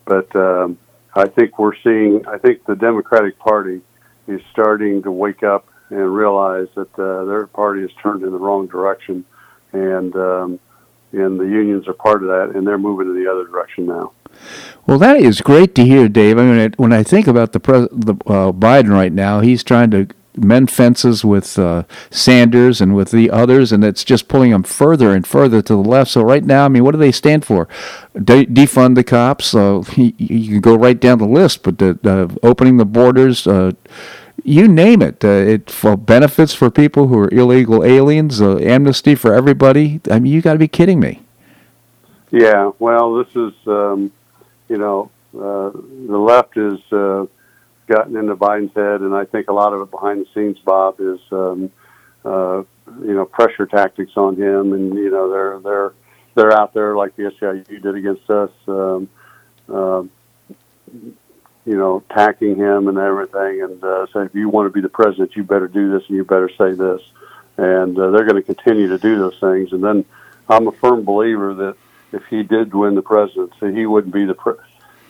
But um, I think we're seeing. I think the Democratic Party is starting to wake up and realize that uh, their party has turned in the wrong direction, and um, and the unions are part of that, and they're moving in the other direction now. Well, that is great to hear, Dave. I mean, when I think about the, pres- the uh, Biden right now, he's trying to mend fences with uh, Sanders and with the others, and it's just pulling them further and further to the left. So right now, I mean, what do they stand for? De- defund the cops. Uh, you, can go right down the list, but the, the opening the borders. Uh, you name it. Uh, it for benefits for people who are illegal aliens, uh, amnesty for everybody. I mean, you got to be kidding me. Yeah, well, this is, um, you know, uh, the left is gotten into Biden's head, and I think a lot of it behind the scenes, Bob, is um, uh, you know pressure tactics on him, and you know they're they're they're out there like the SEIU did against us, um, uh, you know, attacking him and everything, and uh, saying if you want to be the president, you better do this and you better say this, and uh, they're going to continue to do those things. And then I'm a firm believer that if he did win the presidency, he wouldn't be the pre-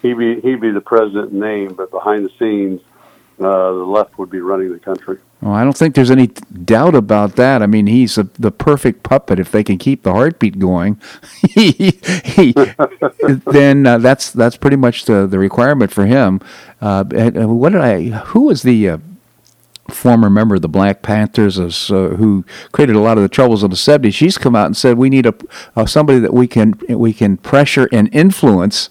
he be he'd be the president in name, but behind the scenes, uh, the left would be running the country. Well, I don't think there's any doubt about that. I mean, he's a, the perfect puppet if they can keep the heartbeat going. he, he, then uh, that's that's pretty much the, the requirement for him. Uh, what did I? Who was the uh, former member of the Black Panthers, uh, who created a lot of the troubles of the '70s? She's come out and said we need a uh, somebody that we can we can pressure and influence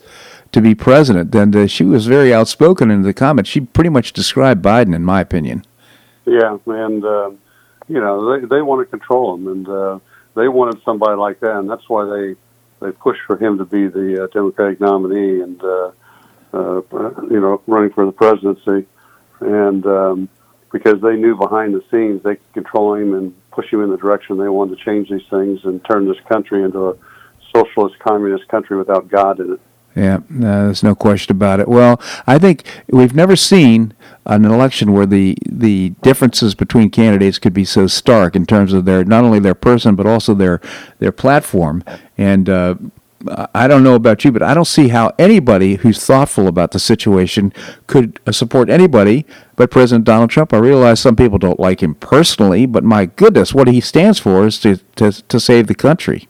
to be president. And uh, she was very outspoken in the comments. She pretty much described Biden, in my opinion. Yeah, and uh, you know they they want to control him, and uh, they wanted somebody like that, and that's why they they pushed for him to be the uh, Democratic nominee, and uh, uh, you know running for the presidency, and um, because they knew behind the scenes they could control him and push him in the direction they wanted to change these things and turn this country into a socialist communist country without God in it. Yeah, no, there's no question about it. Well, I think we've never seen an election where the the differences between candidates could be so stark in terms of their not only their person but also their their platform. And uh, I don't know about you, but I don't see how anybody who's thoughtful about the situation could uh, support anybody but President Donald Trump. I realize some people don't like him personally, but my goodness, what he stands for is to, to, to save the country.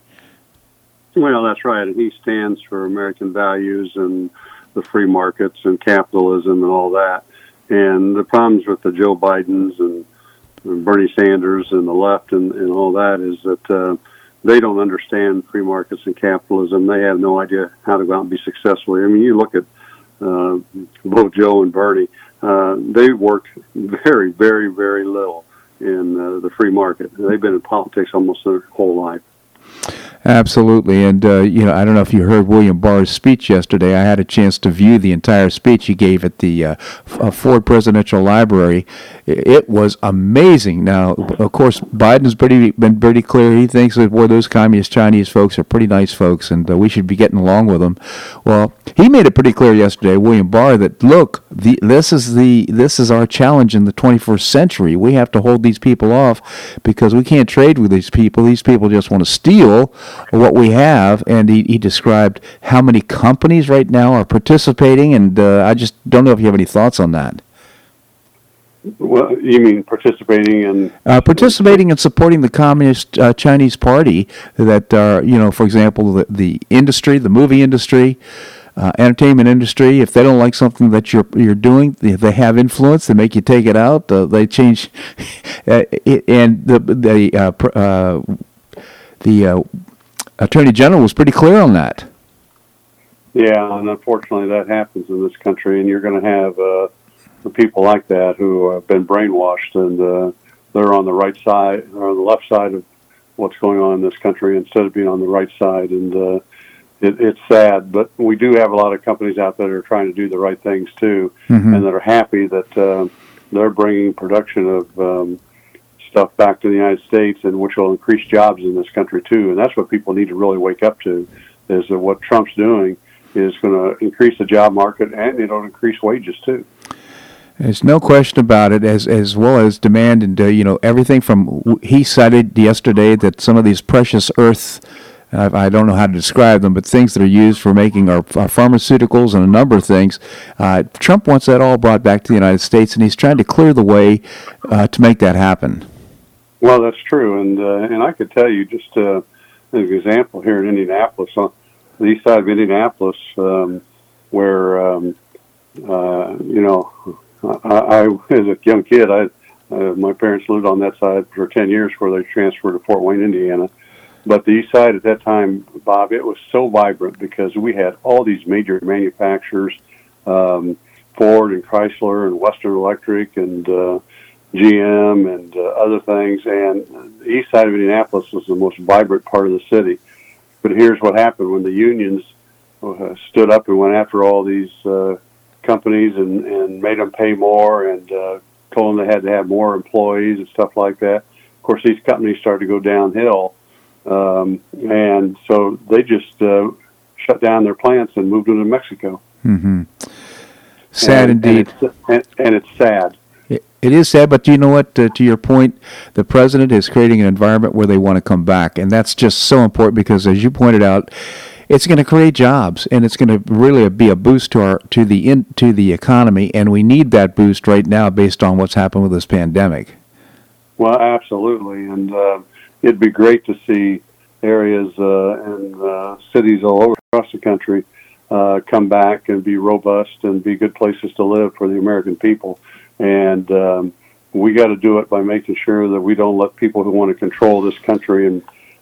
Well, that's right. And he stands for American values and the free markets and capitalism and all that. And the problems with the Joe Bidens and, and Bernie Sanders and the left and, and all that is that uh, they don't understand free markets and capitalism. They have no idea how to go out and be successful. I mean, you look at uh, both Joe and Bernie. Uh, they worked very, very, very little in uh, the free market. They've been in politics almost their whole life. Absolutely, and uh, you know, I don't know if you heard William Barr's speech yesterday. I had a chance to view the entire speech he gave at the uh, uh Ford Presidential Library. It was amazing. Now, of course, Biden's pretty been pretty clear. He thinks that boy, those communist Chinese folks are pretty nice folks, and uh, we should be getting along with them. Well, he made it pretty clear yesterday, William Barr, that look, the, this is the this is our challenge in the 21st century. We have to hold these people off because we can't trade with these people. These people just want to steal what we have, and he, he described how many companies right now are participating, and uh, I just don't know if you have any thoughts on that. Well, you mean participating in uh, participating and supporting the Communist uh, Chinese Party that are, you know, for example, the, the industry, the movie industry, uh, entertainment industry. If they don't like something that you're you're doing, they, they have influence. They make you take it out. Uh, they change, uh, and the the uh, the Attorney General was pretty clear on that. Yeah, and unfortunately, that happens in this country, and you're going to have uh, people like that who have been brainwashed, and uh, they're on the right side or on the left side of what's going on in this country instead of being on the right side, and uh, it, it's sad. But we do have a lot of companies out there that are trying to do the right things too, mm-hmm. and that are happy that uh, they're bringing production of um, stuff back to the United States, and which will increase jobs in this country too. And that's what people need to really wake up to: is that what Trump's doing is going to increase the job market and it'll increase wages too. There's no question about it, as as well as demand and uh, you know everything from he cited yesterday that some of these precious earth. I don't know how to describe them, but things that are used for making our, our pharmaceuticals and a number of things. Uh, Trump wants that all brought back to the United States, and he's trying to clear the way uh, to make that happen. Well, that's true, and uh, and I could tell you just uh, an example here in Indianapolis, on the east side of Indianapolis, um, where um, uh, you know, I, I as a young kid, I uh, my parents lived on that side for ten years before they transferred to Fort Wayne, Indiana. But the east side at that time, Bob, it was so vibrant because we had all these major manufacturers, um, Ford and Chrysler and Western Electric and uh, GM and uh, other things. And the east side of Indianapolis was the most vibrant part of the city. But here's what happened when the unions uh, stood up and went after all these uh, companies and, and made them pay more and uh, told them they had to have more employees and stuff like that. Of course, these companies started to go downhill. Um, and so they just uh, shut down their plants and moved them to Mexico. Mm-hmm. Sad and, indeed. And it's, and, and it's sad it is sad, but you know what? To your point, the president is creating an environment where they want to come back, and that's just so important because, as you pointed out, it's going to create jobs, and it's going to really be a boost to our to the in, to the economy, and we need that boost right now based on what's happened with this pandemic. Well, absolutely, and uh, it'd be great to see areas uh, and uh, cities all over across the country uh, come back and be robust and be good places to live for the American people and um, we got to do it by making sure that we don't let people who want to control this country and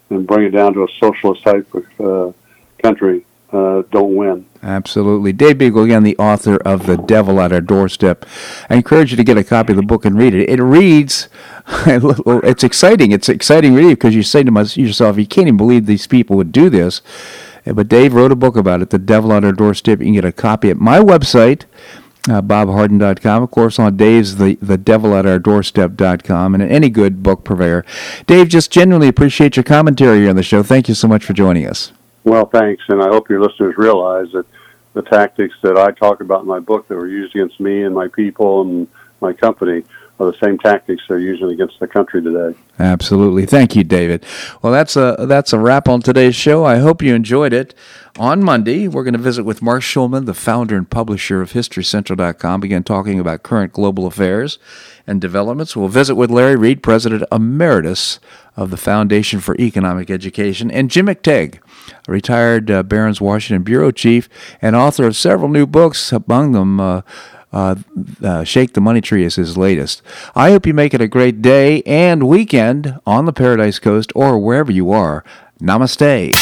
and bring it down to a socialist type of uh, country uh, don't win. Absolutely. Dave Bego, again, the author of The Devil at Our Doorstep. I encourage you to get a copy of the book and read it. It reads, it's exciting. It's exciting reading because you say to yourself, you can't even believe these people would do this. But Dave wrote a book about it, The Devil at Our Doorstep. You can get a copy at my website, uh, bobharden.com. Of course, on Dave's the, the devil at our doorstep.com and any good book purveyor. Dave, just genuinely appreciate your commentary here on the show. Thank you so much for joining us. Well, thanks. And I hope your listeners realize that the tactics that I talk about in my book that were used against me and my people and my company are the same tactics they're using against the country today. Absolutely. Thank you, David. Well, that's a that's a wrap on today's show. I hope you enjoyed it. On Monday, we're going to visit with Marc Schulman, the founder and publisher of HistoryCentral.com, begin talking about current global affairs and developments. We'll visit with Larry Reed, President Emeritus of the Foundation for Economic Education, and Jim McTague, a retired uh, Barron's Washington bureau chief and author of several new books, among them. Uh, uh, uh, Shake the Money Tree is his latest. I hope you make it a great day and weekend on the Paradise Coast or wherever you are. Namaste.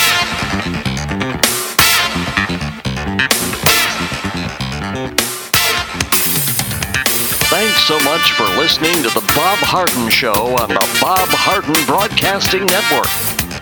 Thanks so much for listening to The Bob Harden Show on the Bob Harden Broadcasting Network.